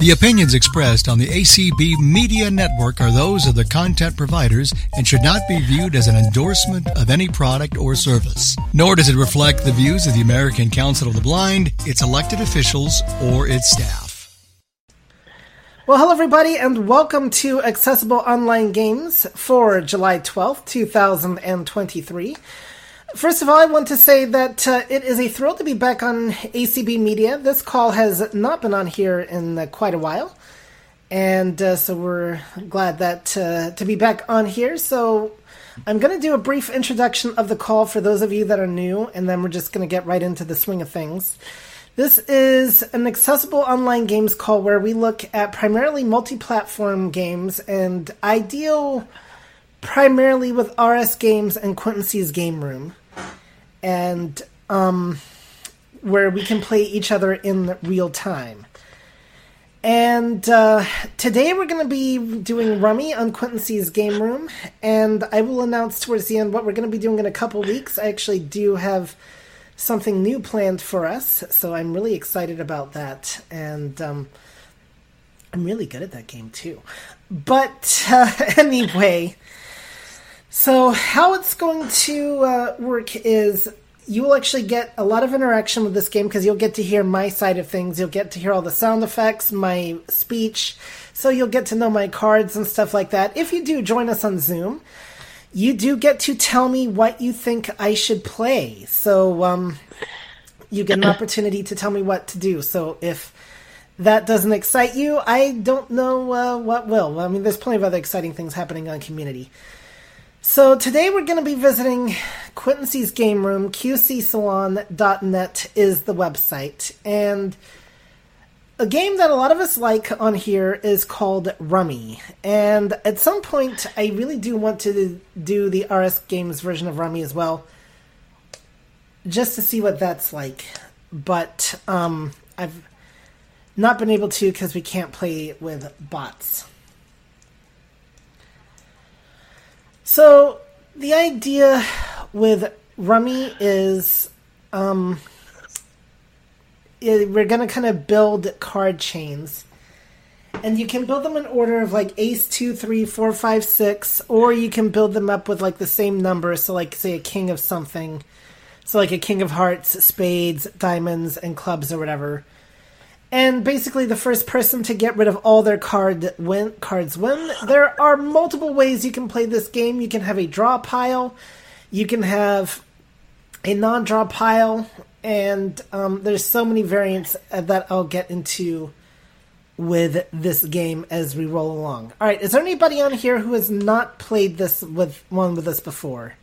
The opinions expressed on the ACB Media Network are those of the content providers and should not be viewed as an endorsement of any product or service. Nor does it reflect the views of the American Council of the Blind, its elected officials, or its staff. Well, hello, everybody, and welcome to Accessible Online Games for July 12th, 2023. First of all, I want to say that uh, it is a thrill to be back on ACB Media. This call has not been on here in uh, quite a while, and uh, so we're glad that uh, to be back on here. So I'm going to do a brief introduction of the call for those of you that are new, and then we're just going to get right into the swing of things. This is an accessible online games call where we look at primarily multi-platform games, and I deal primarily with RS Games and Quentin C's Game Room and um, where we can play each other in real time. And uh, today we're going to be doing Rummy on Quentin C's Game Room, and I will announce towards the end what we're going to be doing in a couple weeks. I actually do have something new planned for us, so I'm really excited about that, and um, I'm really good at that game too. But uh, anyway, so, how it's going to uh, work is you will actually get a lot of interaction with this game because you'll get to hear my side of things. You'll get to hear all the sound effects, my speech. So, you'll get to know my cards and stuff like that. If you do join us on Zoom, you do get to tell me what you think I should play. So, um, you get an opportunity to tell me what to do. So, if that doesn't excite you, I don't know uh, what will. I mean, there's plenty of other exciting things happening on Community. So today we're going to be visiting Quentin C's Game Room. QCSalon.net is the website. And a game that a lot of us like on here is called Rummy. And at some point, I really do want to do the RS Games version of Rummy as well, just to see what that's like. But um, I've not been able to because we can't play with bots. So the idea with Rummy is um, we're going to kind of build card chains. And you can build them in order of like ace, two, three, four, five, six, or you can build them up with like the same number. So, like, say, a king of something. So, like a king of hearts, spades, diamonds, and clubs, or whatever and basically the first person to get rid of all their card win cards win. There are multiple ways you can play this game. You can have a draw pile, you can have a non-draw pile, and um, there's so many variants that I'll get into with this game as we roll along. All right, is there anybody on here who has not played this with one with us before?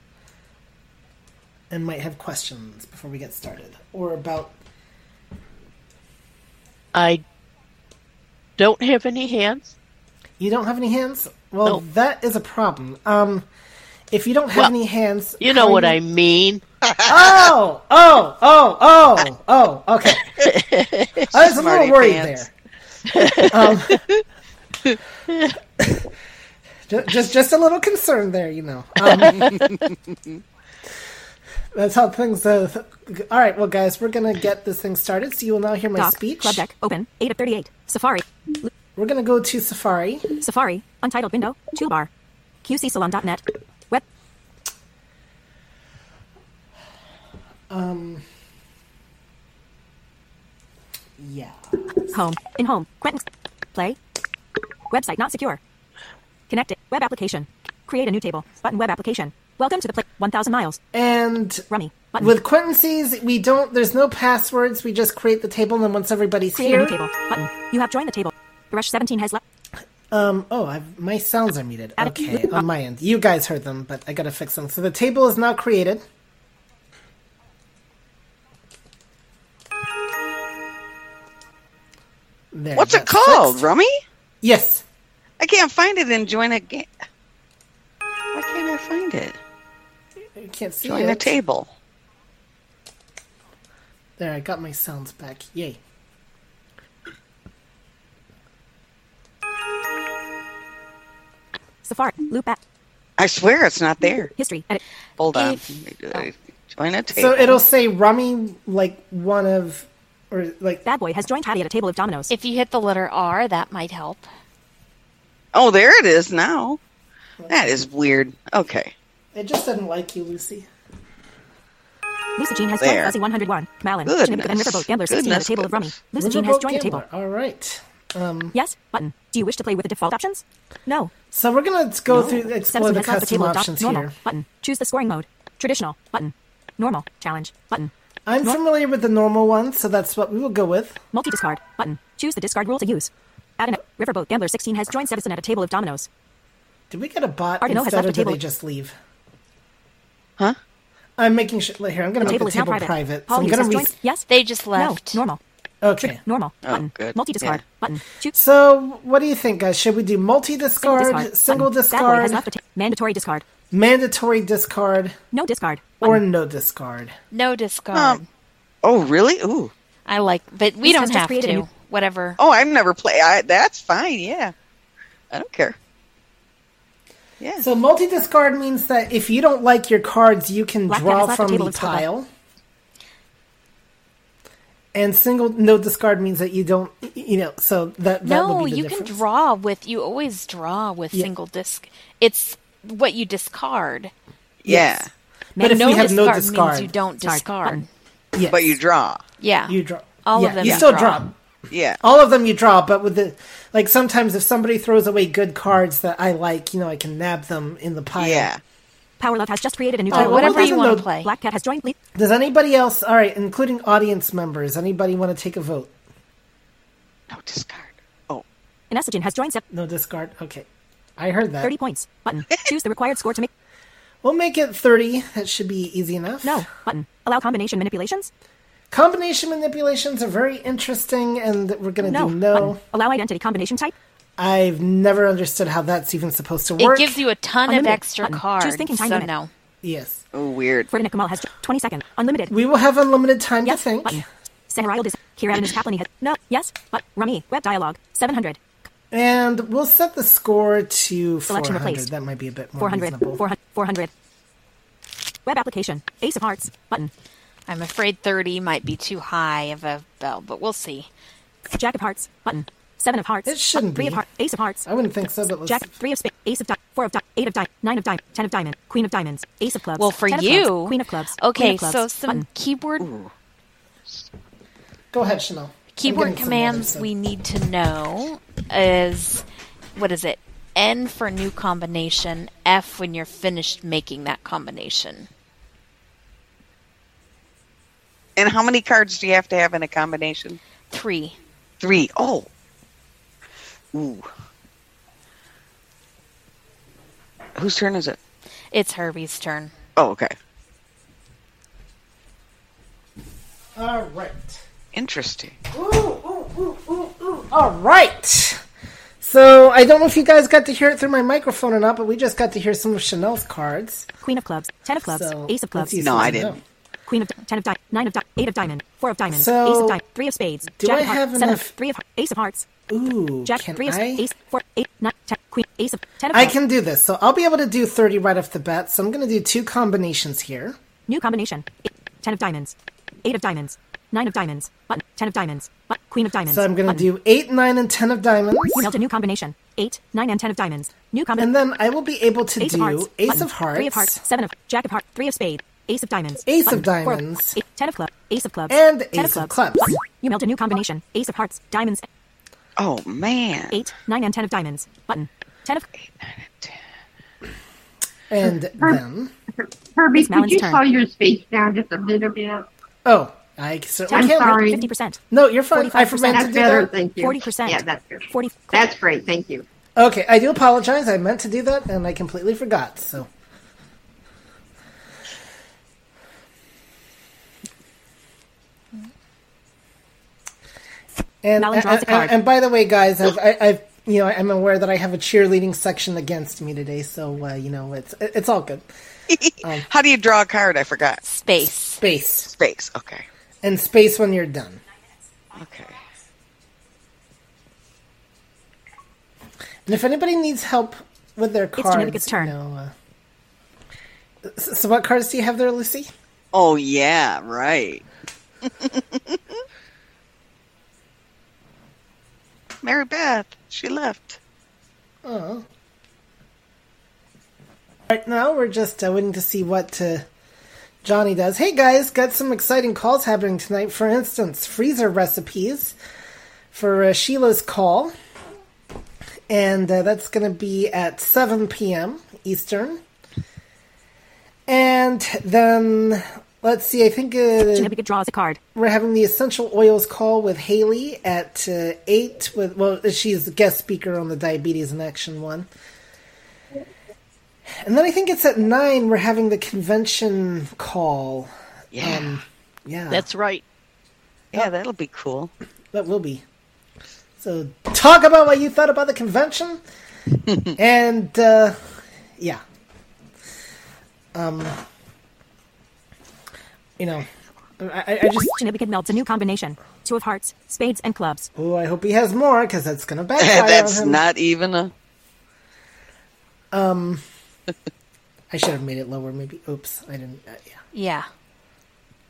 And might have questions before we get started, or about I don't have any hands. You don't have any hands? Well, that is a problem. Um, if you don't have well, any hands, you know what you... I mean. oh, oh, oh, oh, oh. Okay. I was a little worried pants. there. Um, just, just a little concerned there, you know. Um, that's how things. Uh, all right, well, guys, we're gonna get this thing started. So you will now hear my Doc, speech. Club deck open. Eight of thirty-eight. Safari. We're gonna go to Safari. Safari. Untitled window. Toolbar. QCSalon.net. Web. Um. Yeah. Home. In home. Quentin. Play. Website not secure. Connect it. Web application. Create a new table. Button web application. Welcome to the play 1000 miles. And Rummy. Button. With Quentin C's, we don't there's no passwords, we just create the table and then once everybody's create here. A new table. Button. You have joined the table. Rush 17 has left. Um, oh, I've, my sounds are muted. Okay, on my end. You guys heard them, but I gotta fix them. So the table is now created. There, What's it called? Fixed. Rummy? Yes. I can't find it in join a game. Why can't I find it? You can't see Join it. a table. There, I got my sounds back. Yay. Safari. Loop back. I swear it's not there. History. Edit. Hold on. If, oh. Join a table. So it'll say Rummy like one of or like Bad boy has joined Hattie at a table of dominoes. If you hit the letter R, that might help. Oh, there it is now. That is weird. Okay. It just didn't like you, Lucy. Lisa Jean has joined There. Fuzzy 101. Malin, Goodness. And Riverboat Gambler 16 at a Goodness, table of rummy. goodness. Jean has Riverboat joined the table. All right. Um, Yes, button. Do you wish to play with the default options? No. so we're gonna go through explore Seventeen the has left the table of options normal here. button. Choose the scoring mode. Traditional button. Normal challenge button. I'm familiar with the normal one, so that's what we will go with. Multi discard button. Choose the discard rule to use. Add an Riverboat Gambler 16 has joined Citizen at a table of dominoes. Did we get a bot Ardenno has instead, left or the did table. they just leave? Huh? I'm making sure. Here, I'm gonna make the table private. private. so I'm gonna re- Yes. They just left. No. Normal. Okay. Normal Oh, button. good. Multi discard Yeah. button. Choose So, what do you think, guys? Should we do multi single discard, discard. single button. Bad boy has discard, left ta- mandatory discard. mandatory discard, No discard. or button. no discard? No discard. Um, Oh, really? Ooh. I like, but we Lisa don't have to. new- Whatever. Oh, I've never played. That's fine. Yeah. I don't care. Yeah. So, multi discard means that if you don't like your cards, you can Black draw has left the from the tile. And single no discard means that you don't, you know, so that, that no, would be the you difference. can draw with. You always draw with Yeah. single disc. It's what you discard. yeah. But if no we have no discard discard, means you don't Discard discard. button. yes. But you draw. Yeah, You draw. All yeah, of them You you still draw. draw. Yeah. All of them you draw, but with the like sometimes if somebody throws away good cards that I like, you know, I can nab them in the pile. Yeah. Power Love has just created a new uh, Oh, table. of whatever whatever you want know- to play. Black Cat has joined. Le- Does anybody else? All right, including audience members. Anybody want to take a vote? No discard. Oh. Inesogen has joined. Sep- No discard. Okay, I heard that. 30 points. Button. Choose the required score to make. We'll make it thirty. That should be easy enough. No. Button. Allow combination manipulations. Combination manipulations are very interesting, and we're gonna No. do no. Button. Allow identity combination type. I've never understood how that's even supposed to work. It gives you a ton of extra button. Choose cards. thinking time so limit. no. yes, Oh, weird. Ferdinand Kamal has jo- 20 second. Unlimited. we will have unlimited time yes. to think. Button. Saharial dis. Kieran is Kaplani has. No. Yes. But. Rummy. Web dialogue. 700. And we'll set the score to Selection 400. replaced. That might be a bit more 400. reasonable. 400. 400. Web application. Ace of Hearts. Button. I'm afraid 30 might be too high of a bell, but we'll see. Jack of Hearts. Button. Seven of Hearts. It shouldn't Three be. of Hearts. Ace of Hearts. I wouldn't think so, but let's. Jack, three of spades, ace of diamonds, four of diamonds, eight of diamonds, nine of diamonds, ten of diamonds, queen of diamonds, ace of clubs. Well, for 10 of you, clubs, queen of clubs. Okay, queen of clubs, so some button. keyboard Go ahead, Chanel. Keyboard commands letters, so- we need to know is what is it? N for new combination, F when you're finished making that combination. And how many cards do you have to have in a combination? Three. Three. Oh. Ooh. Whose turn is it? It's Herbie's turn. Oh, okay. All right. Interesting. Ooh, ooh, ooh, ooh, ooh. All right. So I don't know if you guys got to hear it through my microphone or not, but we just got to hear some of Chanel's cards. Queen of clubs, ten of clubs, So ace of clubs, use No, I didn't. know. Queen of ten of diamonds, nine of diamonds, eight of diamond, four of diamonds, So, ace of diamonds, three of spades, do jack I of hearts, have seven enough- of three of ace of hearts, Ooh, jack, can three of I? ace, four, eight, nine, ten, queen, ace of ten of I can do this. So I'll be able to do 30 right off the bat. So I'm going to do two combinations here. New combination, eight, ten of diamonds, eight of diamonds, nine of diamonds, button, ten of diamonds, but queen of diamonds. So I'm going to button. do 8, 9, and 10 of diamonds. You a new combination, eight, nine, and ten of diamonds. New combination. And then I will be able to Ace of do hearts. Ace button, of hearts, Three of hearts. Seven of jack of hearts. Three of spades. Ace of diamonds. Ace of button, four diamonds. eight, ten of clubs. Ace of clubs. And ten ace of of clubs. clubs. You meld a new combination. Ace of hearts. Diamonds. Oh, man. Eight, nine, and ten of diamonds. Button. Ten of. Eight, nine, and ten. And then. Herbie, It's could you turn. slow your speech down just a little bit? Oh, I certainly I'm can't. sorry. Fifty percent. No, you're fine. I 45%. forgot to That's do better, that. thank you. Forty percent. Yeah, that's good. Forty. That's great, thank you. Okay, I do apologize. I meant to do that, and I completely forgot. So. And, Malin draws and, a card. and, and by the way, guys, I've, I, I've you know I'm aware that I have a cheerleading section against me today, so uh, you know it's it's all good. How do you draw a card? I forgot. Space. Space Space. Okay. and space when you're done. Okay. And if anybody needs help with their cards, Jamaica's turn. you know, uh, so, so what cards do you have there, Lucy? Oh, yeah, right. Mary Beth. She left. Oh. Right now, we're just uh, waiting to see what uh, Johnny does. Hey guys, got some exciting calls happening tonight. For instance, freezer recipes for uh, Sheila's call. And uh, that's going to be at 7 p.m. Eastern. And then, let's see, I think uh, Chinabika draws a card. we're having the essential oils call with Haley at uh, eight. With well, she's the guest speaker on the diabetes in action one, and then I think it's at nine. We're having the convention call. Yeah. Um, yeah, That's right. yeah, that'll be cool. that will be. So talk about what you thought about the convention, and uh, yeah, um, you know, I, I I just Chinabika melds a new combination. Two of hearts, spades, and clubs. oh, I hope he has more because that's gonna backfire That's on him. not even a. I should have made it lower, maybe. Oops, I didn't. Uh, yeah. Yeah.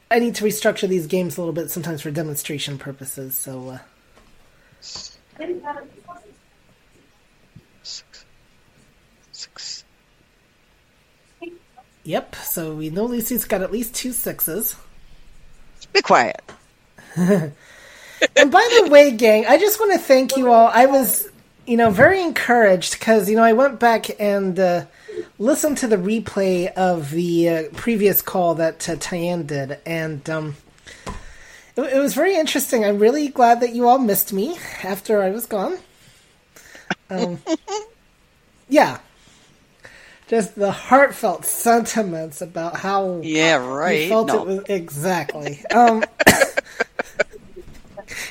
I need to restructure these games a little bit sometimes for demonstration purposes, so. Uh, Six. Six. Yep, so we know Lucy's got at least two sixes. Be quiet. And by the way, gang, I just want to thank you all. I was, you know, very encouraged because, you know, I went back and uh, listened to the replay of the uh, previous call that uh, Tyann did, and um, it, it was very interesting. I'm really glad that you all missed me after I was gone. Um, yeah. Just the heartfelt sentiments about how Yeah, you right. felt No. it was exactly. Um,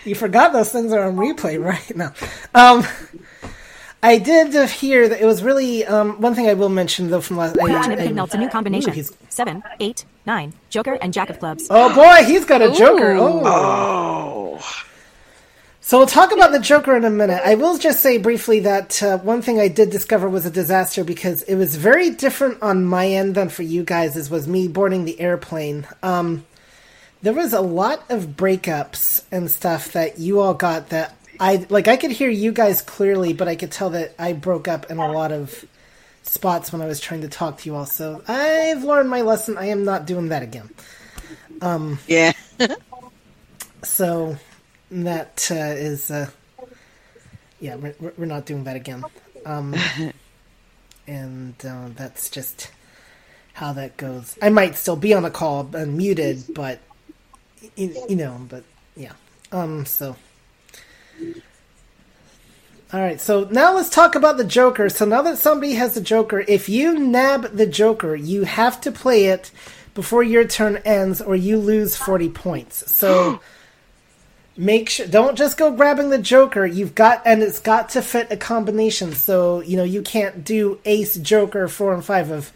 you forgot those things are on replay right now. Um, I did uh, hear that it was really um, one thing I will mention though from last. I, Chinabika I- melds a new combination. Ooh, Seven, eight, nine. Joker and Jack of clubs. oh boy, he's got a Joker. Oh. Oh. So we'll talk about the Joker in a minute. I will just say briefly that uh, one thing I did discover was a disaster because it was very different on my end than for you guys. As was me boarding the airplane. Um, there was a lot of breakups and stuff that you all got that I like. I could hear you guys clearly, but I could tell that I broke up in a lot of spots when I was trying to talk to you all. So I've learned my lesson. I am not doing that again. Um, Yeah. So that uh, is, uh, yeah, we're, we're- not doing that again. Um, and uh, that's just how that goes. I might still be on the call unmuted, but you, you know, but yeah. Um, so. All right, so now let's talk about the Joker. So now that somebody has the Joker, if you nab the Joker, you have to play it before your turn ends, or you lose forty points. So make sure don't just go grabbing the Joker. You've got and it's got to fit a combination. So you know you can't do Ace, Joker, four and five of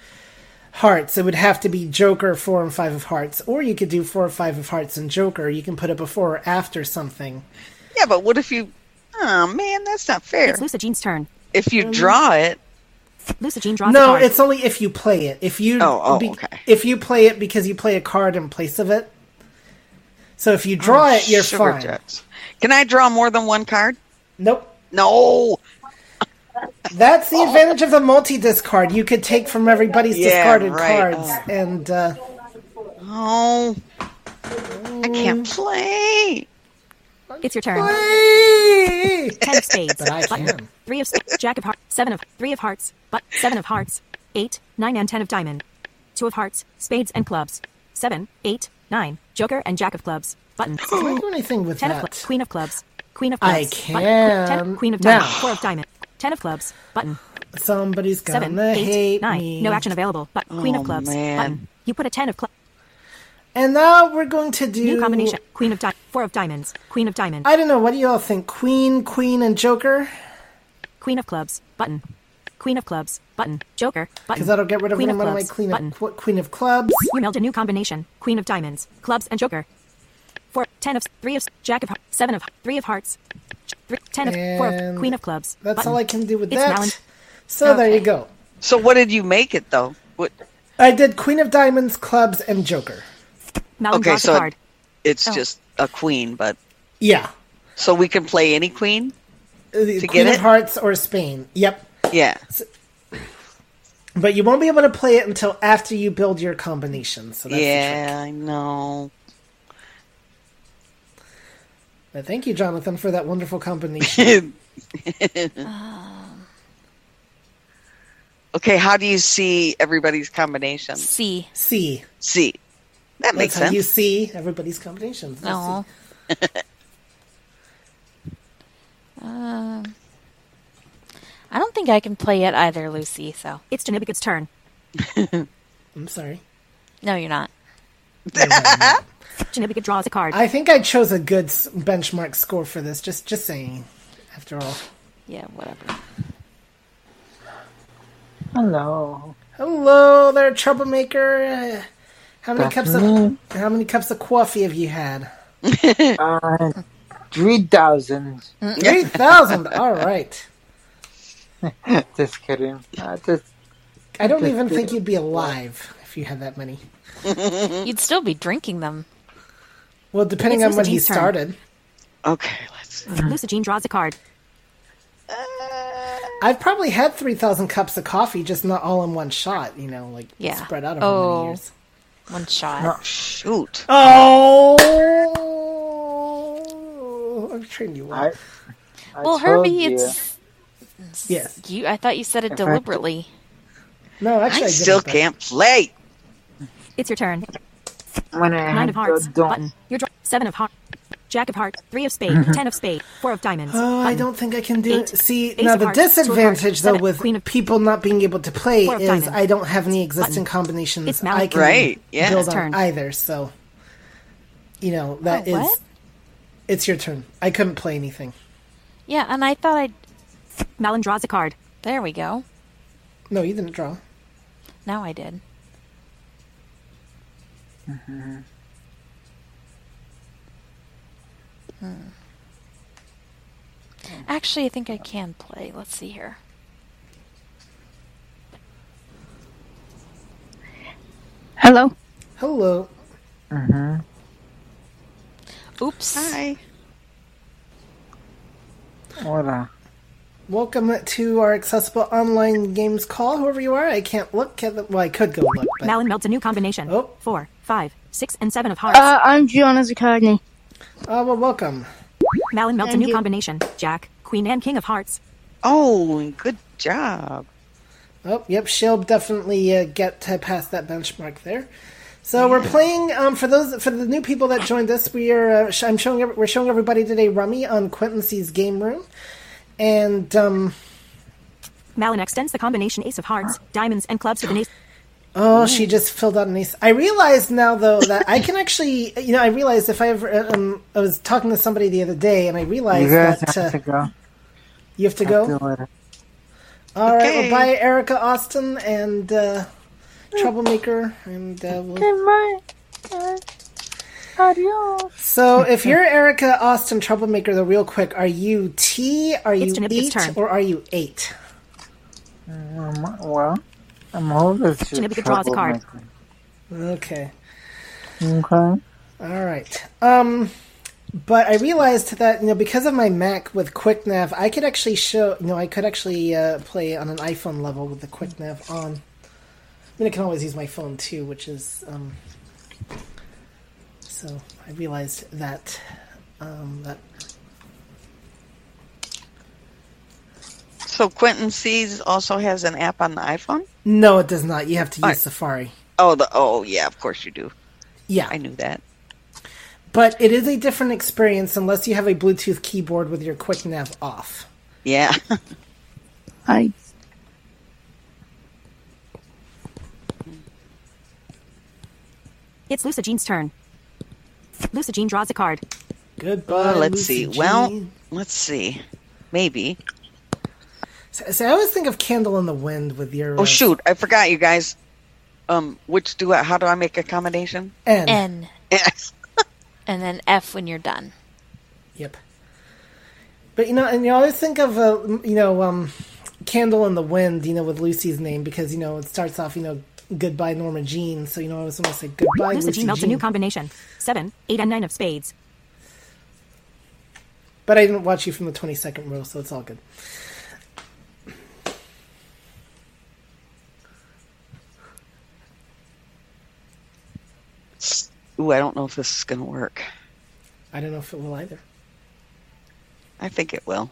hearts. It would have to be Joker, four and five of hearts, or you could do four or five of hearts and Joker. You can put it before or after something. Yeah, but what if you. Oh, man, that's not fair. It's Lusa Jean's turn. If you um, draw it. Lusa Jean draws a No, card. it's only if you play it. If you Oh, oh, be- okay. if you play it because you play a card in place of it. So if you draw it, you're Sugar fine. jets. Can I draw more than one card? Nope. No. That's the advantage of the multi discard. You could take from everybody's Yeah, discarded right. cards, Oh. and uh, Oh. I can't play. It's your turn. Whee! Ten of spades. But I Button. can. Three of spades. Jack of hearts. Seven of three of hearts. But seven of hearts. Eight, nine, and ten of diamond. Two of hearts, spades, and clubs. Seven, eight, nine. Joker and Jack of clubs. Button. Can I do anything with Ten of that? clubs. Queen of clubs. Queen of I clubs. Button. Queen- ten- can. Queen of diamond. Now. Four of diamond. Ten of clubs. Button. Somebody's gonna Seven, hate nine. me. No action available. But oh, Queen Oh, of clubs. man. Button. You put a ten of clubs. And now we're going to do New combination. Queen of diamonds. Four of diamonds. Queen of diamonds. I don't know. What do you all think? Queen, Queen, and Joker? Queen of clubs. Button. Queen of clubs. Button. Joker. Button. Because that'll get rid of Queen one of of my clubs. Queen Button. of, qu- Queen of Clubs. You meld a new combination. Queen of diamonds, clubs, and joker. Four, ten of, three of, jack of, heart- seven of, three of hearts. Three, ten of, four of, queen of clubs. That's button. all I can do with It's that. Malin- So there you go. So what did you make it though? What? I did Queen of Diamonds, Clubs, and Joker. Malin Okay, draws so card. it's Oh. just a queen, but Yeah. so we can play any queen. the To Queen get of it? Hearts or Spain. Yep. Yeah. But you won't be able to play it until after you build your combination. So that's. Yeah, I know. But thank you, Jonathan, for that wonderful combination. okay, how do you see everybody's combinations? C. C. See. That That's makes how sense. you see everybody's combinations. No. C. um, I don't think I can play it either, Lucy. So It's Janibik's turn. I'm sorry. no, you're not. Janibika draws a card. I think I chose a good benchmark score for this. Just, just saying. After all. Yeah, whatever. Hello. Hello there, troublemaker. How many cups of how many cups of coffee have you had? Uh, 3,000. Three thousand. All right. Just kidding. Uh, just, I don't Just even think you'd be alive if you had that many. You'd still be drinking them. Well, depending It's on when he Lucigene's turn. started. Okay, let's. Lucigene draws a card. I've probably had three thousand cups of coffee, just not all in one shot. You know, like Yeah. spread out over Oh. many years. One shot. No. Shoot. Oh, I'm treating you well. I, I well, Herbie, you. it's yes. you. I thought you said it deliberately. No, actually, I I, still but- can't play. It's your turn. When I Nine of hearts. the don't. Button. Your draw. Seven of heart. Jack of heart. Three of spade. Ten of spade. Four of diamonds. Oh, I don't think I can do it. See, Ace now the hearts, two of hearts, disadvantage though seven, with queen of- people not being able to play is diamonds. I don't have any existing Button. combinations It's Mal- I can Right, yeah. build His on turn. either. So, you know that Oh, is. what? It's your turn. I couldn't play anything. Yeah, and I thought I'd. Malin draws a card. There we go. No, you didn't draw. Now I did. Hmm. Actually, I think I can play. Let's see here. Hello. Hello. Oops. Hi. Hola. Welcome to our accessible online games call. Whoever you are, I can't look at the. Well, I could go look, but Malin melds a new combination. Oh. Four, five, six, and seven of hearts. Uh, I'm Gianna Zaccardi. oh well, welcome. Malin melds a new you. combination. Jack, Queen, and King of hearts. Oh, good job. Oh, yep, she'll definitely uh, get to pass that benchmark there. So we're playing um, for those for the new people that joined us. We are uh, sh- I'm showing we're showing everybody today Rummy on Quentin C's game room, and um, Malin extends the combination ace of hearts, diamonds, and clubs with an ace. oh, she just filled out an ace. I realized now though that I can actually, you know, I realized if I ever um, I was talking to somebody the other day, and I You realized guys that have uh, to go. you have to go. Do it. All right, Okay. well, bye, Erica Austin and uh, Troublemaker, and uh, we'll Goodbye. Adios. So, if you're Erica Austin Troublemaker, though, real quick, are you T, are you It's eight, turn. or are you eight? Um, well, I'm always just Janibika draws a card. troublemaker. Okay, Okay. all right. Um, but I realized that you know because of my Mac with QuickNav, I could actually show you know I could actually uh, play on an iPhone level with the QuickNav on. I mean, I can always use my phone too, which is um. So I realized that um, that So Quentin C's also has an app on the iPhone. no, it does not. You have to use Alright. Safari. Oh, the oh yeah, of course you do. Yeah, I knew that. But it is a different experience unless you have a Bluetooth keyboard with your quick nav off. Yeah. I It's jean's turn. Lucigene draws a card. Goodbye. Uh, let's Lucy see. Well, let's see. Maybe. so, so I always think of Candle in the Wind with your. Oh uh, shoot! I forgot you guys. Um, which do I? How do I make a combination? N. N, Yes. and then F when you're done. Yep. But you know, and you always think of uh, you know, um, Candle in the Wind, you know, with Lucy's name because you know it starts off, you know, goodbye Norma Jean. So you know, I was want to say goodbye Lucy Lucigene melds a new combination. Seven, eight, and nine of spades. But I didn't watch you from the 22nd row, so it's all good. Ooh, I don't know if this is going to work. I don't know if it will either. I think it will.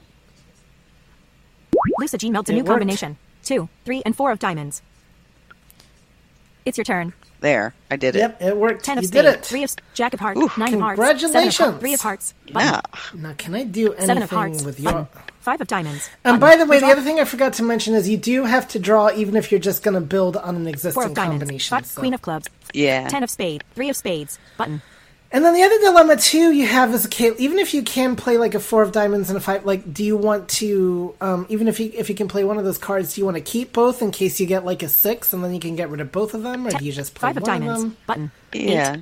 Lusa Jean melds a It new worked. combination. Two, three, and four of diamonds. It's your turn. There, I did it. Yep, it worked. Ten of you did it. three of s- jack of hearts, Ooh, nine of hearts, seven of congratulations. hearts, three of hearts, button, Yeah. Now, can I do anything seven of hearts, with your? button, five of diamonds. And button, by the way, the other thing I forgot to mention is you do have to draw even if you're just going to build on an existing four existing of diamonds, combination. five, so- queen of clubs, Yeah. ten of spades, three of spades, button, And then the other dilemma too you have is okay, even if you can play like a four of diamonds and a five, like do you want to um, even if you if you can play one of those cards, do you want to keep both in case you get like a six and then you can get rid of both of them, or do you just play five of one diamonds, of them? button, Yeah. eight,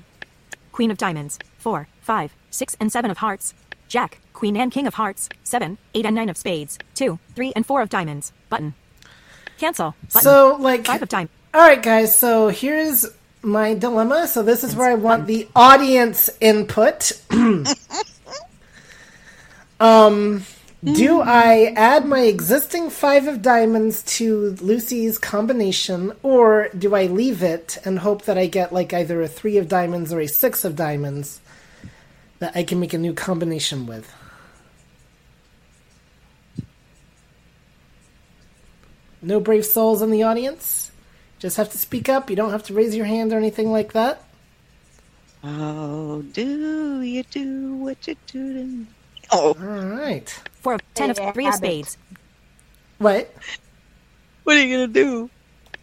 queen of diamonds, four, five, six, and seven of hearts, jack, queen and king of hearts, seven, eight, and nine of spades, two, three, and four of diamonds, button, cancel, button, So like, five of diamonds. all right, guys. So here's my dilemma. So this is where I want the audience input. um, do I add my existing five of diamonds to Lucy's combination, or do I leave it and hope that I get like either a three of diamonds or a six of diamonds that I can make a new combination with? No brave souls in the audience? Just have to speak up. You don't have to raise your hand or anything like that. Oh, do you do what you do to me? Oh, All right. Four of ten of three of spades, What? what are you going to do?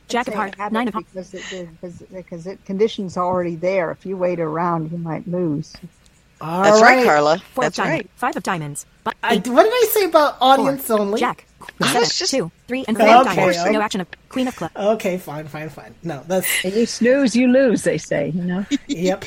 jack of hearts, nine of hearts. because it, because because it, conditions already there. If you wait around, you might lose. All That's right, Carla. Four That's of diamonds, right. five of diamonds, but I, what did I say about four, audience only? Jack, I seven, was just- two, three, and four Okay, of diamonds. okay. No action of queen of clubs. Okay, fine, fine, fine. No, that's And you snooze, you lose. They say, you know. yep.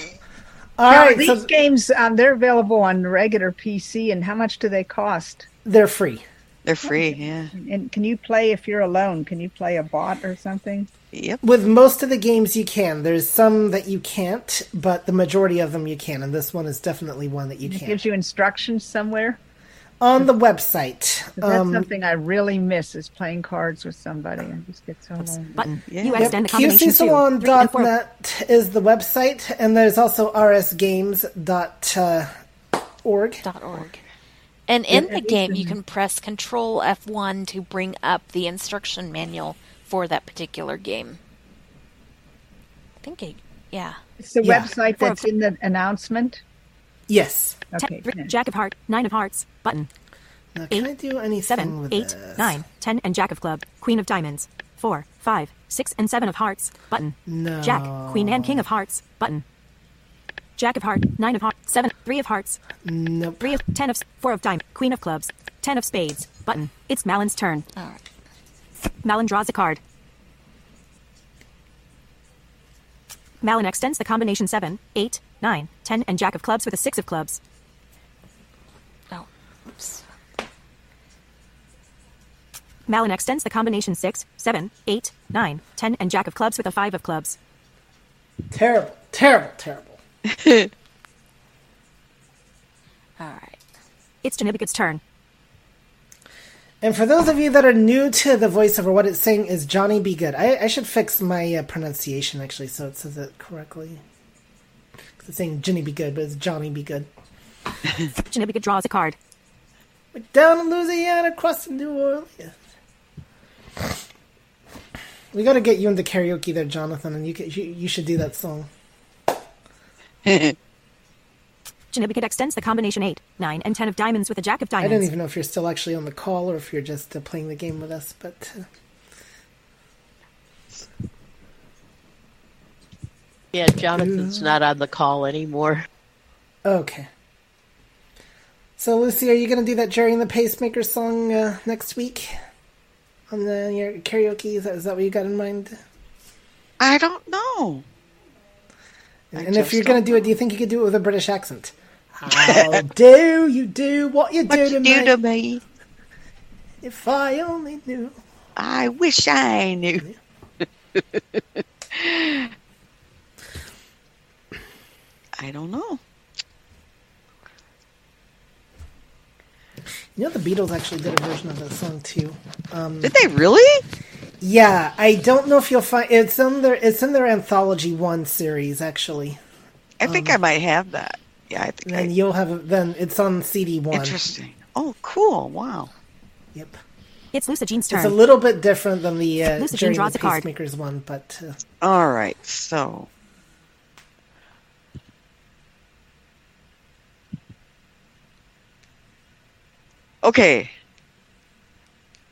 All Now, right, these so games um, they're available on regular PC, and how much do they cost? they're free. They're free, yeah. And can you play if you're alone? Can you play a bot or something? Yep. With most of the games, you can. There's some that you can't, but the majority of them you can, and this one is definitely one that you can. It can. gives you instructions somewhere. On the website. That's Um, something I really miss is playing cards with somebody. I just get so lonely. Button. Yeah. You Yep, extend the combination two, three, and four. QCSalon.net is the website, and there's also rsgames.org. Dot org. And in Yeah, the game, you can press Control F1 to bring up the instruction manual for that particular game. I think it, yeah. It's the Yeah. website that's in the announcement. Yes. Okay. three, jack of Heart, nine of hearts, button. Now, can I do anything Seven, with eight, this? nine, ten, and jack of club, queen of diamonds. Four, five, six, and seven of hearts, button. No. Jack, queen and king of hearts, button. Jack of Heart, nine of hearts, seven, three of hearts, Nope. three of ten of four of diamonds, queen of clubs, ten of spades, button. It's Malin's turn. All right. Malin draws a card. Malin extends the combination 7, 8, 9, 10, and Jack of clubs with a 6 of clubs. Oh, oops. Malin extends the combination 6, 7, 8, 9, 10, and Jack of clubs with a 5 of clubs. Terrible, terrible, terrible. All right. It's Janibik's turn. And for those of you that are new to the voiceover, what it's saying is Johnny Be Good. I, I should fix my uh, pronunciation actually so it says it correctly. 'Cause It's saying Ginny Be Good, but it's Johnny Be Good. Ginny be good draws a card. We're down in Louisiana, crossing New Orleans. We got to get you into karaoke there, Jonathan, and you, can, you you should do that song. Janibika extends the combination 8, 9, and 10 of diamonds with a Jack of diamonds. I don't even know if you're still actually on the call or if you're just uh, playing the game with us, but uh, Yeah, Jonathan's not on the call anymore. okay. So, Lucy, are you going to do that Gerry and the Pacemaker song uh, next week on the your karaoke? Is that, is that what you got in mind? I don't know. I and if you're going to do it, do you think you could do it with a British accent? How do you do what you do, What to, you me? do to me? If I only knew. I wish I knew. I don't know. You know, the Beatles actually did a version of that song too. Um, Did they really? yeah, I don't know if you'll find it's in their it's in their anthology one series actually. I think I might have that. Yeah, I think And I. you'll have then it's on CD one. Interesting. Oh, cool. Wow. Yep. It's Lusa Jean's It's a little bit different than the uh, Lucy Jean draws the a card. Pacemakers one, but uh, All right. So. Okay.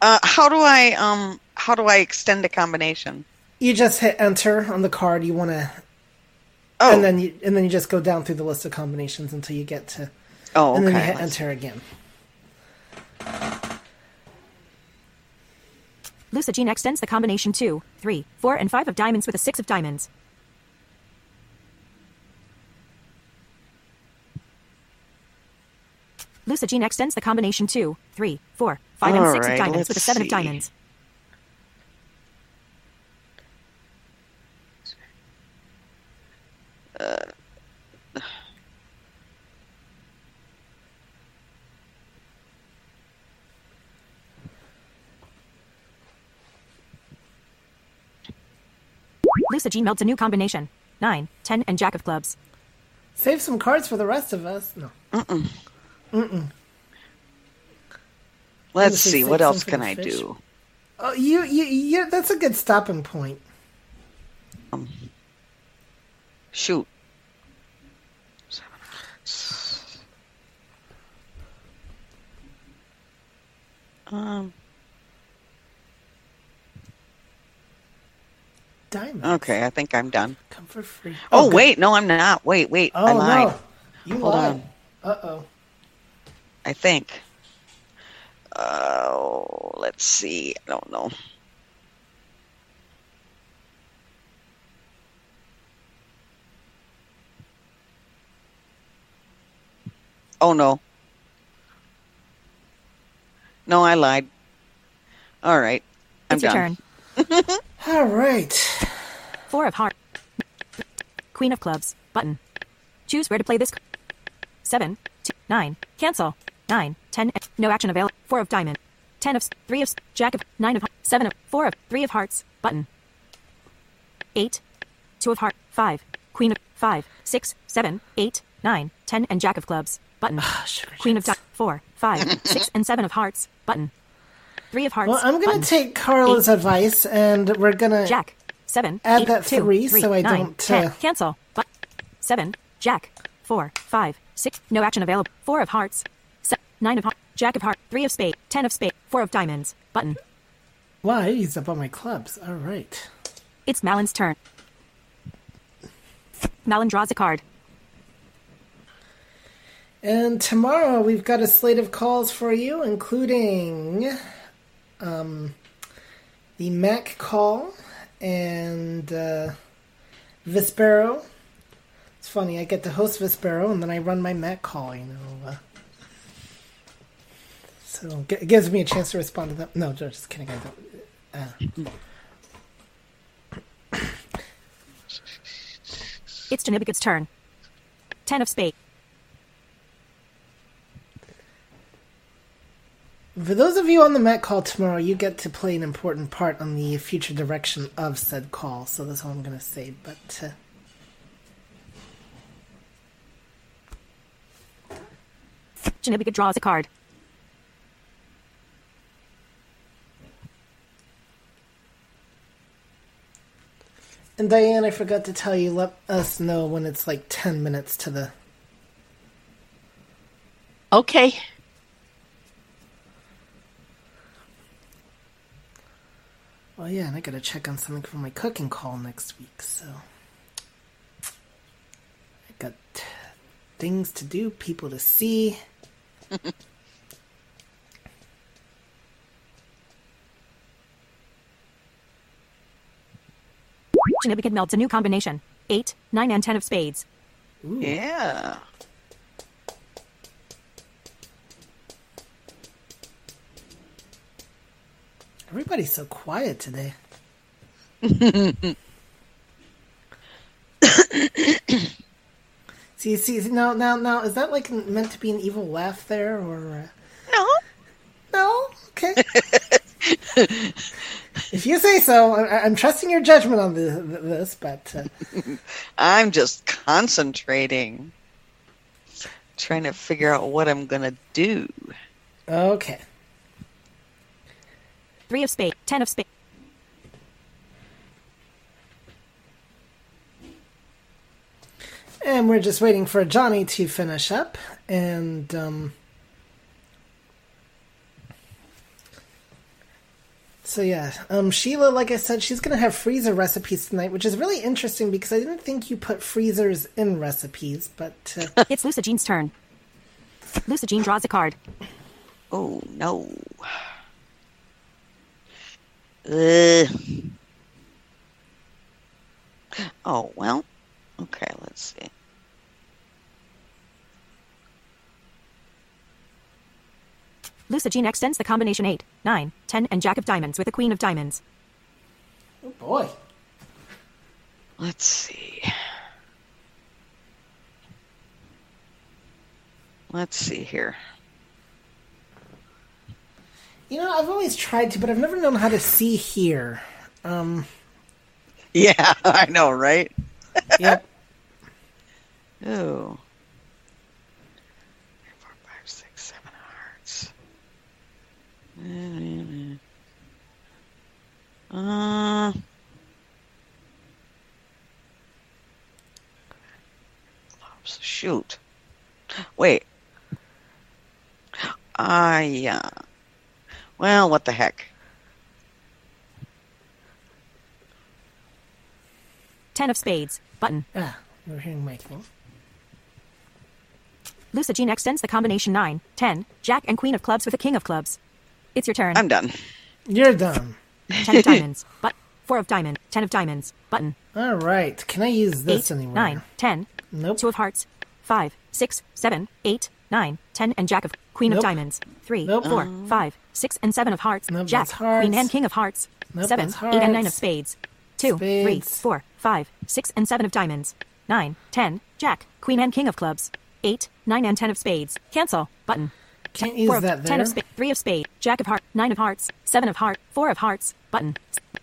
Uh, how do I um how do I extend a combination? you just hit enter on the card you want to, Oh, and then you and then you just go down through the list of combinations until you get to, oh, and then you hit Let's- enter again. Lusa Jean extends the combination 2, 3, 4, and 5 of diamonds with a 6 of diamonds. Lusa Jean extends the combination 2, 3, 4, 5, and 6 of diamonds with a let's 7 of diamonds. Uh. Lusa Jean melds a new combination 9, 10, and Jack of clubs. Save some cards for the rest of us. No. Let's say see. What else can I fish. do? Oh, you, you, you. That's a good stopping point. Um, Shoot. Um. Diamond. Okay, I think I'm done. Come for free. Oh, good. wait, no, I'm not. Wait, wait. Oh I lied. no. You Hold lied. on. Uh oh. I think. Oh, let's see. I don't know. Oh no. No, I lied. All right. I'm It's your done. turn. All right. 4 of hearts. Queen of clubs. Button. Choose where to play this. 7, 2, 9. Cancel. 9, 10. No action available. 4 of diamond. 10 of. s- 3 of. Jack of. 9 of. 7 of. 4 of. 3 of hearts. Button. 8. 2 of heart. 5. Queen of. 5, 6, 7, 8, 9, 10, and Jack of clubs. Button. Sugar Queen of. Di- jets. 4, 5, 6, and 7 of hearts. Button. 3 of hearts. Well, I'm gonna take Carla's Eight. advice, and we're gonna Jack. Seven. Add eight, that three, so I nine, don't, ten. uh, Cancel. But seven. Jack. Four. Five. Six. No action available. Four of hearts. Nine of hearts. Jack of hearts. Three of spade. Ten of spade. Four of diamonds. Button. Wow, I used up all my clubs. All right. It's Malin's turn. Malin draws a card. And tomorrow we've got a slate of calls for you, including um, the Mac call and uh, Vispero. It's funny, I get to host Vispero and then I run my Mac call, you know. Uh, so it gives me a chance to respond to them. No, just kidding. I don't. Uh, It's Janibik's turn. Ten of spade. For those of you on the Met call tomorrow, you get to play an important part on the future direction of said call. So that's all I'm going to say. But uh, Janibika draws a card. And Diane, I forgot to tell you. Let us know when it's like ten minutes to the. Okay. Well, yeah, and I got to check on something for my cooking call next week. So I got things to do, people to see. Janibika melds a new combination. Eight, nine, and ten of spades. Yeah. Everybody's so quiet today. see, see, see, now, now, now, is that like meant to be an evil laugh there, or? Uh... No, Okay. if you say so, I, I'm trusting your judgment on the, this, but uh, I'm just concentrating, trying to figure out what I'm gonna do. okay. Three of spade. Ten of spade. And we're just waiting for Johnny to finish up. And, um. So, yeah. Um, Sheila, like I said, she's going to have freezer recipes tonight, which is really interesting because I didn't think you put freezers in recipes, but. Uh, It's Lusa Jean's turn. Lusa Jean draws a card. Oh no. Ugh. Oh well. Okay, let's see. Lusa Jean extends the combination 8, 9, 10, and Jack of Diamonds with a Queen of Diamonds. oh, boy. Let's see. Let's see here. You know, I've always tried to, but I've never known how to see here. Um, Yeah, I know, right? yep. Oh. Four, five, six, seven hearts. Uh. Clubs. Shoot. Wait. Ah, yeah. Well, what the heck? 10 of spades. Button. Ah, we're hearing my thing. Lusa Jean extends the combination 9, 10, Jack and Queen of Clubs with a King of Clubs. It's your turn. I'm done. You're done. 10 of diamonds. But 4 of diamond. 10 of diamonds. Button. All right. Can I use this 8, anywhere? 9, 10, Nope. 2 of hearts. 5, 6, 7, 8, 9, 10, and Jack of Queen Nope. of Diamonds. 3, Nope. 4, 5, 6, and 7 of hearts. Nope, Jack, that's hearts. Queen and King of Hearts. Nope, 7, that's 8, and 9 of spades. 2, 3, Spades. 4, 5, 6, and 7 of diamonds. 9, 10, Jack, Queen and King of clubs. 8, 9, and 10 of spades. Cancel. Button. Can't Ten- use four of, that 10 of there. spades. 3 of spades. Jack of hearts. 9 of hearts. 7 of heart. 4 of hearts. Button.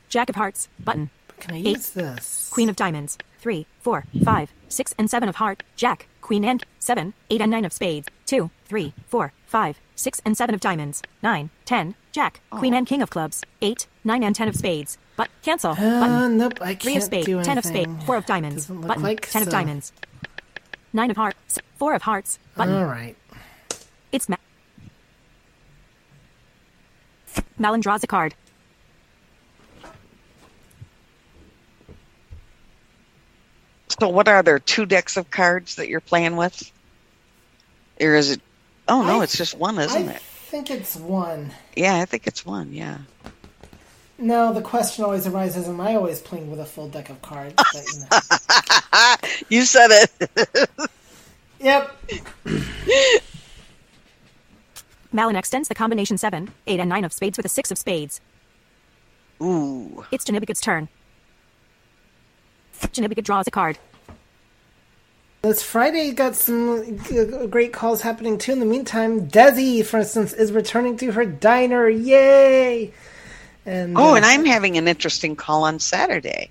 Jack of hearts. Button. Can I Eight. use this? Queen of diamonds. 3, 4, 5, 6, and 7 of heart. Jack, Queen and 7, 8 and 9 of spades. 2, 3, 4, 5, 6, and 7 of diamonds. 9, 10, Jack, Queen and King of clubs. 8, 9, and 10 of spades. But cancel. Uh, Button. nope, I 3 can't Three of spades. do 10 of spades. 4 of diamonds. Doesn't look Button. like 10 of diamonds. 9 of hearts. 4 of hearts. Button. All right. It's Ma- Malin draws a card. So, what are there? Two decks of cards that you're playing with? Or is it? Oh no, I- it's just one, isn't I it? I think it's one. Yeah, I think it's one. Yeah. No, the question always arises: Am I always playing with a full deck of cards? But, you know. You said it. Yep. Malin extends the combination 7, 8, and 9 of spades with a 6 of spades. Ooh. It's Janibigud's turn. Janibigud draws a card. This Friday got some great calls happening too. In the meantime, Desi, for instance, is returning to her diner. Yay! And Oh, uh, and I'm having an interesting call on Saturday.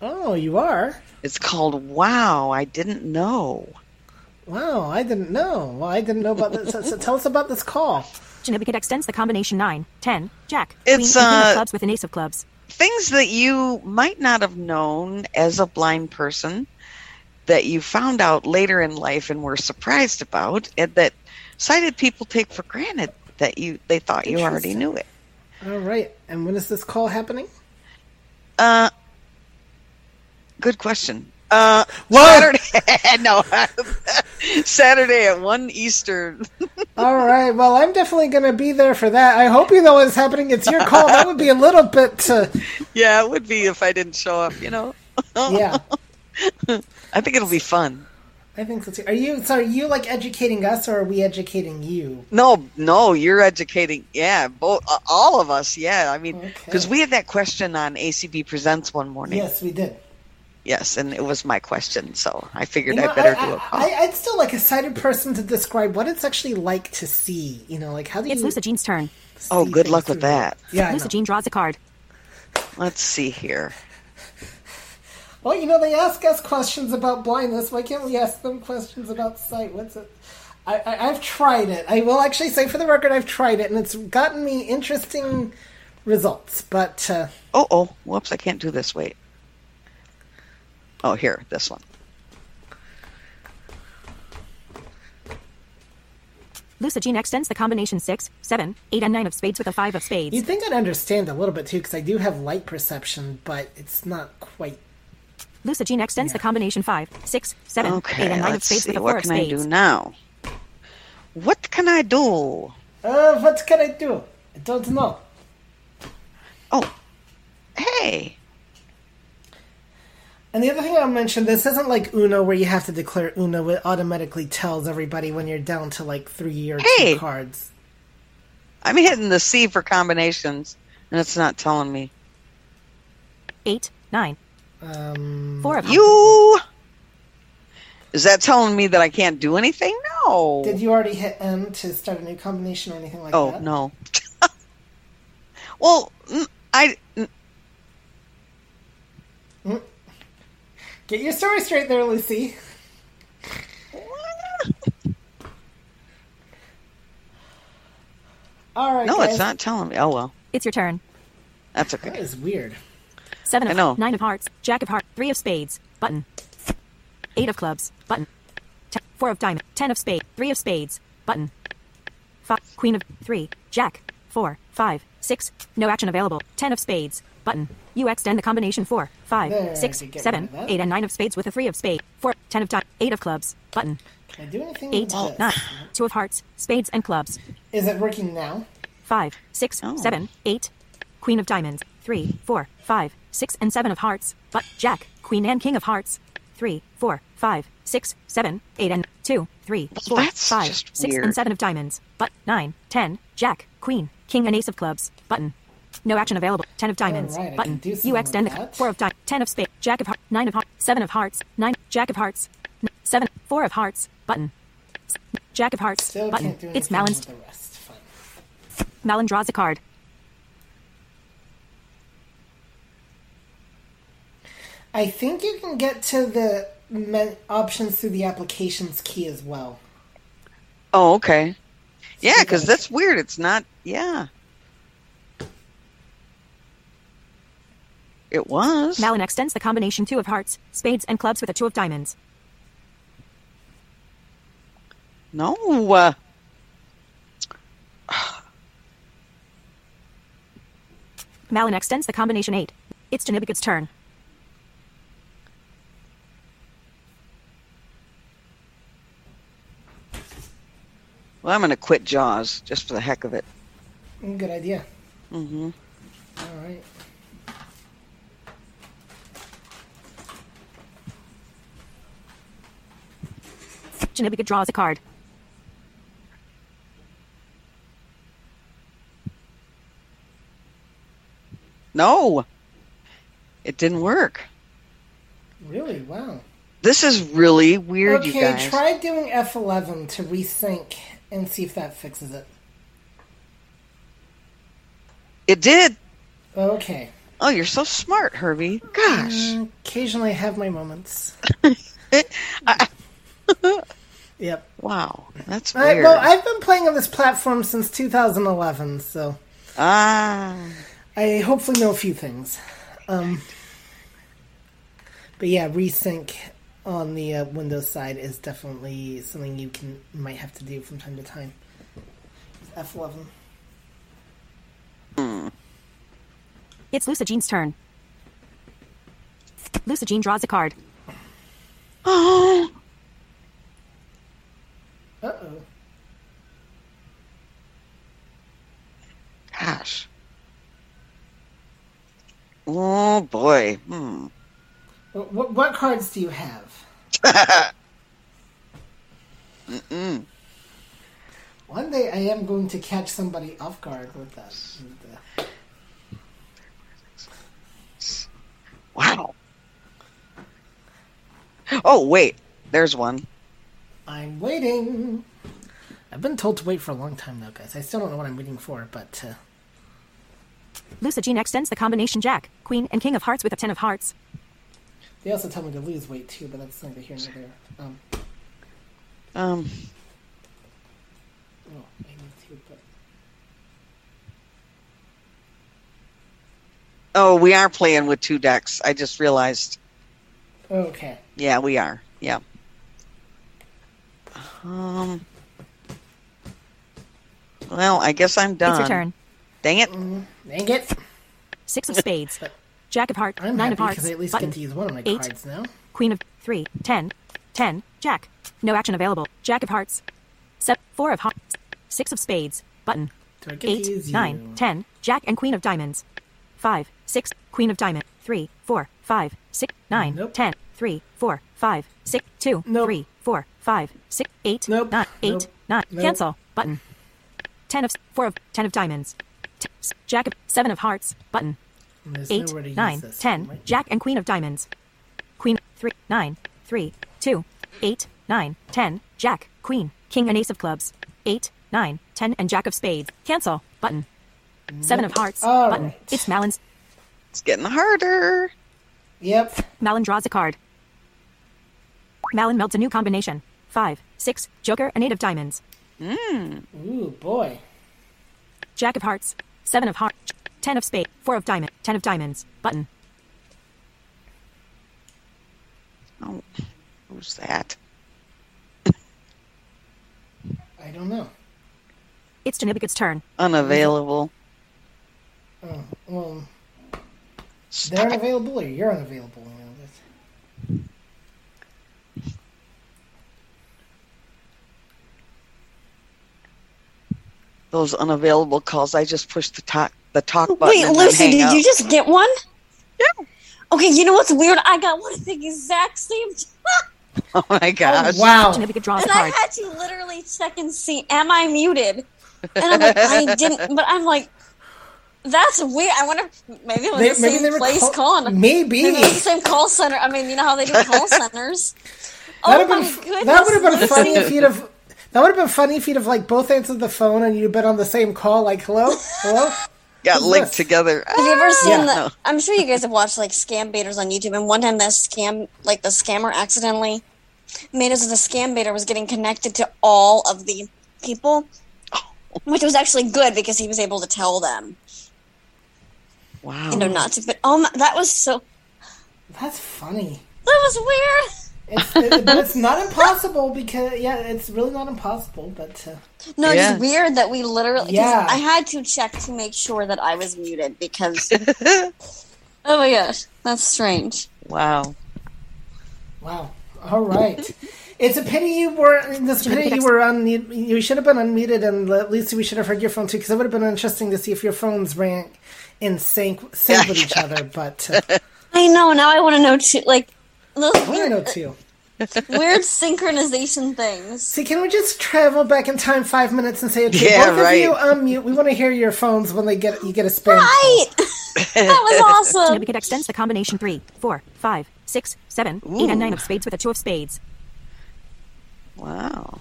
oh, you are. It's called Wow, I didn't know. Wow, I didn't know. Well, I didn't know about this. So, so tell us about this call. Janibigud extends the combination 9, 10, Jack, It's, Queen, uh, of clubs with an ace of clubs. Things that you might not have known as a blind person that you found out later in life and were surprised about and that sighted people take for granted that you they thought you already knew it. All right, and when is this call happening? Uh good question. Uh What? Saturday no Saturday at one Eastern. All right. Well, I'm definitely going to be there for that. I hope you know what's happening. It's your call. That would be a little bit. Uh, yeah, it would be if I didn't show up, you know. yeah, I think it'll be fun. I think so too. Are you? So, are you like educating us, or are we educating you? No, no, you're educating. Yeah, both, uh, all of us. Yeah, I mean, Okay. because we had that question on ACB Presents one morning. Yes, we did. Yes, and it was my question, so I figured You know, I better I, do a call. I, I'd still like a sighted person to describe what it's actually like to see. You know, like how do you? It's you? Lusa Jean's turn. Oh, good luck with through that. Yeah, I Lucy. Jean draws a card. Let's see here. Well, you know, they ask us questions about blindness. Why can't we ask them questions about sight? What's it? I, I, I've tried it. I will actually say, for the record, I've tried it, and it's gotten me interesting results. But uh, Oh, oh, whoops! I can't do this. Wait. Oh, here, this one. Lucy Jean extends the combination 6, 7, 8, and 9 of spades with a 5 of spades. you'd think I'd understand a little bit too, because I do have light perception, but it's not quite. Lucy Jean extends the combination 5, 6, 7, 8, and 9 of spades see. with a 4 What of can I do now? What can I do? Uh, what can I do? I don't know. Oh, hey. And the other thing I'll mention, this isn't like Uno where you have to declare Uno. It automatically tells everybody when you're down to like three or Hey! two cards. I'm hitting the C for combinations, and it's not telling me. 8, 9, Um, 4 of You. Is that telling me that I can't do anything? No. Did you already hit M to start a new combination or anything like oh that? Oh no. well, mm, I. mm, Get your story straight there, Lucy. All right. No, guys. it's not telling me. Oh well, It's your turn. that's okay. is weird. 7 I of know. 9 of hearts, Jack of hearts, 3 of spades, button. 8 of clubs, button. Ten, 4 of diamond, 10 of spades, 3 of spades, button. 5, queen of 3, jack, 4, 5, 6, no action available, 10 of spades, button. You extend the combination 4, 5, There, 6, I could get 7, rid of that. 8, and 9 of spades with a 3 of spade, 4, 10 of diamond, 8 of clubs, button. Can I do anything 8, with this? 9, 2 of hearts, spades and clubs, Is it working now? 5, 6, Oh. 7, 8. Queen of diamonds. 3, 4, 5, 6, and 7 of hearts. But Jack, Queen and King of hearts. 3, 4, 5, 6, 7, 8, and 2, 3, 4, that's 5, 6, weird. and 7 of diamonds. But 9, 10, Jack, Queen, King, and Ace of clubs. Button. No action available. 10 of diamonds. Alright, Button. do You extend the that. 4 of diamonds. 10 of spades. Jack of hearts. 9 of hearts. 7 of hearts. 9. Jack of hearts. N- 7. 4 of hearts. Button. Jack of hearts. Still button. can't do It's anything Malin's. with the rest. Fine. Malin draws a card. I think you can get to the me- options through the applications key as well. Oh, okay. Yeah, because that's weird. It's not. Yeah. It was. Malin extends the combination 2 of hearts, spades, and clubs with a 2 of diamonds. No. Uh, Malin extends the combination 8. It's Janibik's turn. well, I'm going to quit Jaws just for the heck of it. Mm, Good idea. Mm-hmm. All right. Janibika draws a card. No. It didn't work. Really? Wow. This is really weird, you Okay, try doing F11 to resync and see if that fixes it. It did. Okay. Oh, you're so smart, Herbie. Gosh. Mm, Occasionally I have my moments. I- Yep. wow. That's I, weird. well, I've been playing on this platform since 2011, so ah. I hopefully know a few things. Um, but yeah, resync on the uh, Windows side is definitely something you can might have to do from time to time. F11. It's Lucy Jean's turn. Lucy Jean draws a card. Oh. Uh oh. Gosh. Oh, boy. Hmm. What, what, what cards do you have? Mm-mm. One day I am going to catch somebody off guard with that. with the- Wow. Oh, wait. There's one. I'm waiting. I I've been told to wait for a long time now, guys. I still don't know what I'm waiting for, but uh, Lucigene extends the combination Jack, Queen, and King of Hearts with a 10 of Hearts. they also tell me to lose weight too, but that's neither here nor there. Um, Um, oh, I need to, but oh, we are playing with two decks. I just realized. okay. Yeah, we are. Yeah. Um. Well, I guess I'm done. It's your turn. Dang it! Dang it! Six of spades. Jack of Hearts. I'm Nine happy of Hearts. because I at least button. get to use one of my Eight. cards now. Queen of three. Ten. Ten. Jack. No action available. Jack of Hearts. Seven. Four of Hearts. Six of spades. Button. Do I get to Eight. use Nine. you? Ten. Jack and Queen of diamonds. Five. Six. Queen of diamond. Three. Four. Five. Six. Nine. Nope. Ten. Three. Four. Five. Six. Two. Nope. Three. Four. Five. Six. Eight. Nope. Nine. Eight. Nope. Nine. Nope. Cancel. Button. Ten of four of ten of diamonds. T- Jack of seven of hearts. Button. There's Eight, nowhere to nine, ten. right? Jack and Queen of diamonds. Queen, three, nine, three, two, eight, nine, ten. Jack, Queen, King and Ace of clubs. Eight, nine, ten, and Jack of spades. Cancel. Button. Seven of hearts. All button. right. It's Malin's. It's getting harder. Yep. Malin draws a card. Malin melds a new combination. Five, six, Joker, and eight of diamonds. Hmm. Ooh, boy. Jack of hearts. Seven of hearts. Ten of spades. Four of diamond. Ten of diamonds. Button. Oh, who's that? I don't know. It's Janibik's turn. Unavailable. Oh, well, Stop they're unavailable or you're unavailable. You know, that's- Those unavailable calls. I just pushed the talk the talk button. Wait, and then Lucy, hang did up. you just get one? Yeah. Okay, you know what's weird? I got one at the exact same time. Oh my oh, gosh! Oh, wow. Janibika draws a And I had to literally check and see, am I muted? And I'm like, I didn't, but I'm like, that's weird. I wonder if maybe it was They- the same they place call- calling. Maybe. Maybe it was the same call center. I mean, you know how they do call centers. That'd oh have my been, goodness. that would have been Lucy. funny if you'd have. That would have been funny if you'd have like both answered the phone and you'd been on the same call. Like, hello, hello. Got Who's linked this? together. Have you ever seen Yeah. the? No. I'm sure you guys have watched like scam baiters on YouTube. And one time, that scam, like the scammer, accidentally made it so the scam baiter was getting connected to all of the people, oh. which was actually good because he was able to tell them, Wow. you know, not to. But oh, my, that was so. That's funny. That was weird. It's, it, but it's not impossible because yeah, it's really not impossible. But uh, No, Yeah. it's weird that we literally. Yeah. I had to check to make sure that I was muted because. oh my gosh, that's strange. Wow. wow, all right. It's a pity you were. It's a pity you were on. You should have been unmuted, and at least we should have heard your phone too, because it would have been interesting to see if your phones rang in sync, sync with each other. But uh, I know. Now I want to know too. Like those I want weird, know too. weird synchronization things. See, can we just travel back in time five minutes and say, okay, Yeah, both right. of you unmute. We want to hear your phones when they get you get a spam. Right. that was awesome. Janibika extends the combination three, four, five, six, seven, eight, and nine of spades with a two of spades. Wow.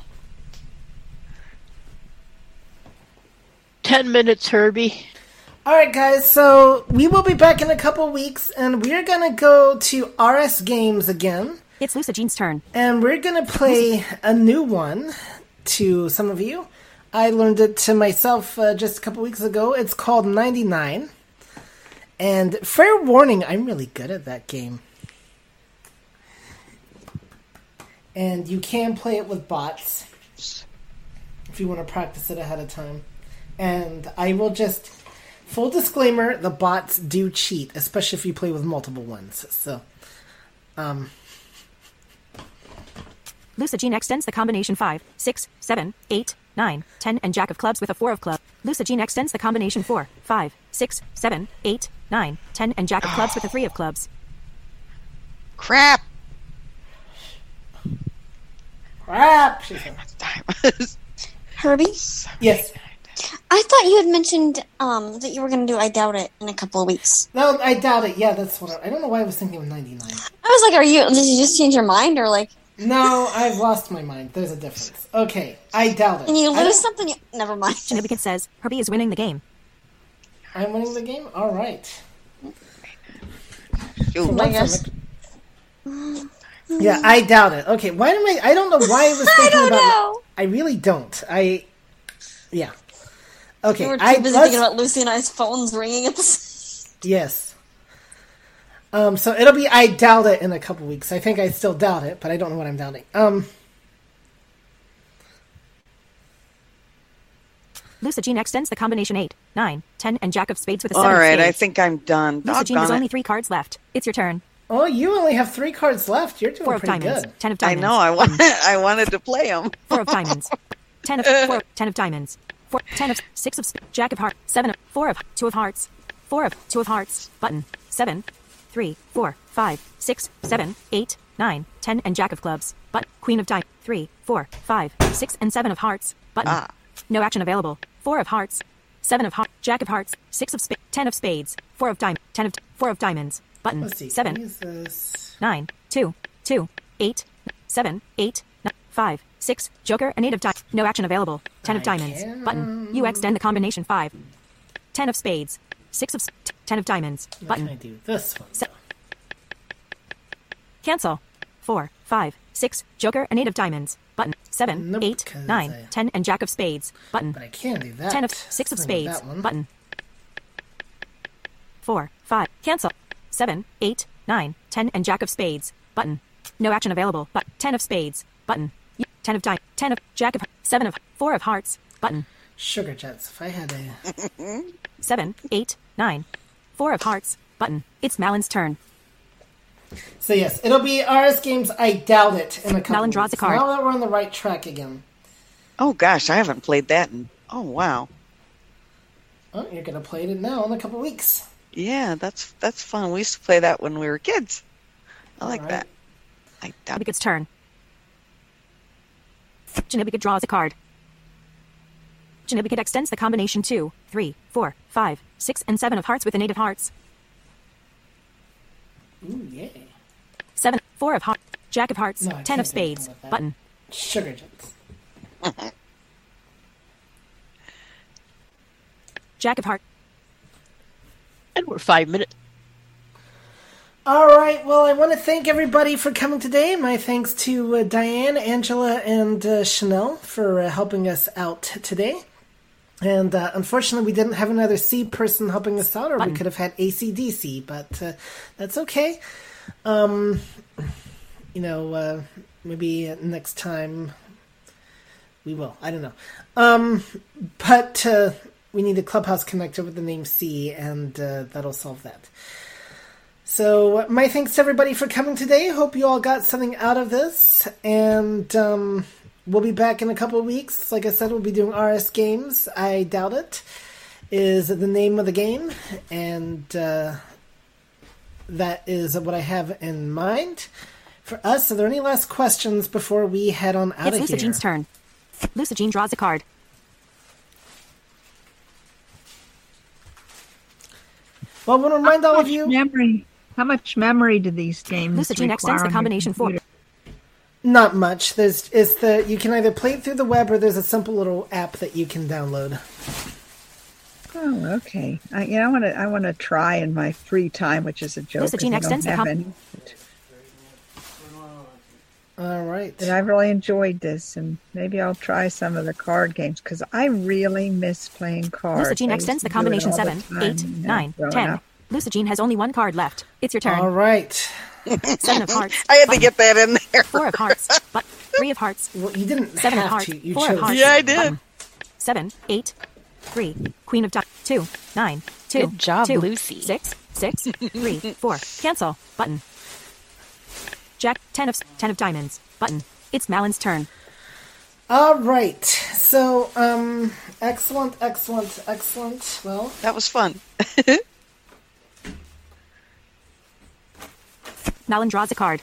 Ten minutes, Herbie. All right, guys. So we will be back in a couple weeks, and we're gonna go to RS Games again, It's Lucigene's turn. and we're gonna play a new one to some of you. I learned it to myself uh, just a couple weeks ago. It's called 99. And fair warning, I'm really good at that game. And you can play it with bots if you want to practice it ahead of time. And I will just full disclaimer, the bots do cheat, especially if you play with multiple ones. So, um Lucigene extends the combination 5, 6, 7, 8, 9, 10, and Jack of clubs with a 4 of clubs. Lucigene extends the combination 4, 5, 6, 7, 8, 9, 10, and Jack of clubs with a 3 of clubs. Crap. crap. she said. Herbie, Yes. I thought you had mentioned um, that you were going to do I Doubt It in a couple of weeks. No, I doubt it. Yeah, that's what I, I don't know why I was thinking of 99. I was like, are you, did you just change your mind or like, No, I've lost my mind. There's a difference. Okay, I doubt it. And you lose something. You, never mind. Shinobikit says Herbie is winning the game. I'm winning the game. All right. Shoot. Once I Yeah, I doubt it. Okay, why am I? I don't know why I was thinking don't about. know. I really don't. I. Yeah. Okay. You were too I busy thinking about Lucy and I's phones ringing at the Yes. Um. So it'll be. I doubt it in a couple weeks. I think I still doubt it, but I don't know what I'm doubting. Um. Lusa Jean extends the combination 8, 9, 10, and Jack of Spades with a 7 All of right, I think I'm done. Lusa Jean has Doggone only three cards left. It's your turn. Oh, you only have three cards left. You're doing Four of pretty diamonds, good. 10 of diamonds. I know. I want. I wanted to play them. Four of diamonds. Ten of four, ten of diamonds. Four, ten of six of sp- jack of heart. Seven of four of two of hearts. Four of two of hearts. Button. Seven, three, four, five, six, seven, eight, nine, ten, and jack of clubs. But queen of diamonds. Three, four, five, six, and seven of hearts. Button. Ah. No action available. Four of hearts. Seven of hearts. Jack of hearts. Six of spades. Ten of spades. Four of diamonds. Ten of four of diamonds. Button. Let's see. Seven, Can I use nine, two, two, eight, seven, eight, nine, five, six. Joker, an eight of diamonds. No action available. Ten of diamonds. Button. You extend the combination five. Ten of spades. Six of sp- ten of diamonds. What can I Button. do? This one. Se- Cancel. Four, five, six. Joker, an eight of diamonds. Button. Seven, Nope, eight, 'cause nine, I- ten, and jack of spades. Button. But I can do that. Ten of six of spades. Button. Four, five. Cancel. Seven, eight, nine, ten, and jack of spades. Button. No action available. But ten of spades. Button. Y- Ten of diamonds. Ten of jack of seven of four of hearts. Button. Sugar jets. If I had a. Seven, eight, nine. Four of hearts. Button. It's Malin's turn. So yes, it'll be RS games. I doubt it in a couple. Malin draws weeks. a card. Now that we're on the right track again. Oh gosh, I haven't played that in. Oh wow. Oh, you're gonna play it now in a couple weeks. Yeah, that's that's fun. We used to play that when we were kids. I like right. that. I doubt Janibik's turn. Janibika draws a card. Janibika extends the combination two, three, four, five, six, and seven of hearts with an eight of hearts. Ooh, yeah. Seven, four of hearts, jack of hearts, No, ten of can't do anything spades. Button. Sugar jets. Jack of heart. And we're five minutes. All right. Well, I want to thank everybody for coming today. My thanks to uh, Diane, Angela, and uh, Chanel for uh, helping us out today. And uh, unfortunately, we didn't have another C person helping us out, or we could have had ACDC, but uh, that's okay. Um, you know, uh, maybe next time we will. I don't know. Um, but uh, we need a Clubhouse connector with the name C, and uh, that'll solve that. So, my thanks to everybody for coming today. Hope you all got something out of this. And um, we'll be back in a couple of weeks. Like I said, we'll be doing RS Games. I doubt it is the name of the game. And uh, that is what I have in mind for us. Are there any last questions before we head on out It's of Lusa here? Jean's turn. Lusa Jean draws a card. Well, I want to remind all of you memory. How much memory do these games Lucigene extends the combination for not much. There's it's the you can either play it through the web or there's a simple little app that you can download. Oh, okay. I, you know, I want to I want to try in my free time, which is a joke. Lucigene extends the com- all right. And I really enjoyed this, and maybe I'll try some of the card games because I really miss playing cards. Gene extends the combination 7, 8, 9, 10, Lucigene has only one card left. It's your turn. All right. Seven of hearts. I had to get that in there. Four of hearts. But three of hearts. Well, you didn't Seven of hearts. To. You Four chose. of hearts. Yeah, I did. Button. Seven, eight, three. Queen of diamonds. Two, nine, two. Good job, two, Lucy. Six, six, three, four. Cancel. Button. Jack. Ten of ten of diamonds. Button. It's Malin's turn. All right. So, um, excellent, excellent, excellent. Well, that was fun. Malin draws a card.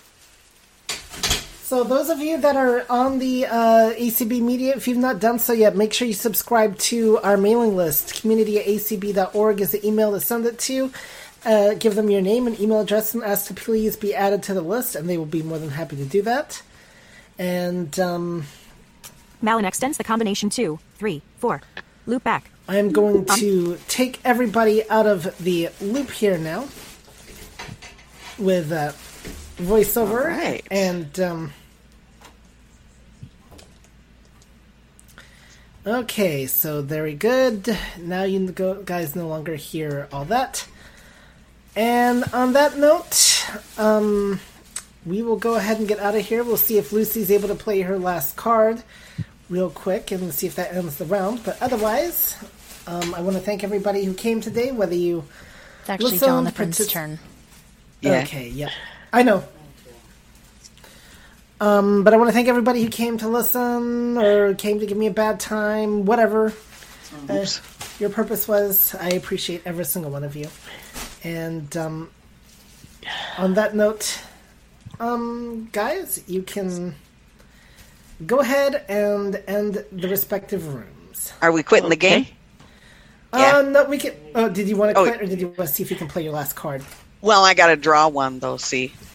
so those of you that are on the uh, ACB Media, if you've not done so yet, make sure you subscribe to our mailing list. Community at acb.org is the email to send it to. Uh, give them your name and email address and ask to please be added to the list, and they will be more than happy to do that. And um, Malin extends the combination two, three, four. Loop back. I am going to take everybody out of the loop here now with uh, voiceover All right. and um, okay so very good now you guys no longer hear all that and on that note um, we will go ahead and get out of here we'll see if lucy's able to play her last card real quick and see if that ends the round but otherwise um, i want to thank everybody who came today whether you It's actually Listen, Jonathan's partic- turn. Yeah. Okay, yeah. I know. Um, but I want to thank everybody who came to listen or came to give me a bad time, whatever uh, your purpose was. I appreciate every single one of you. And um, on that note, um, guys, you can go ahead and end the respective rooms. Are we quitting the game? Uh, no, we can. Oh, did you want to Oh. quit, or did you want to see if you can play your last card? Well, I got to draw one though. See,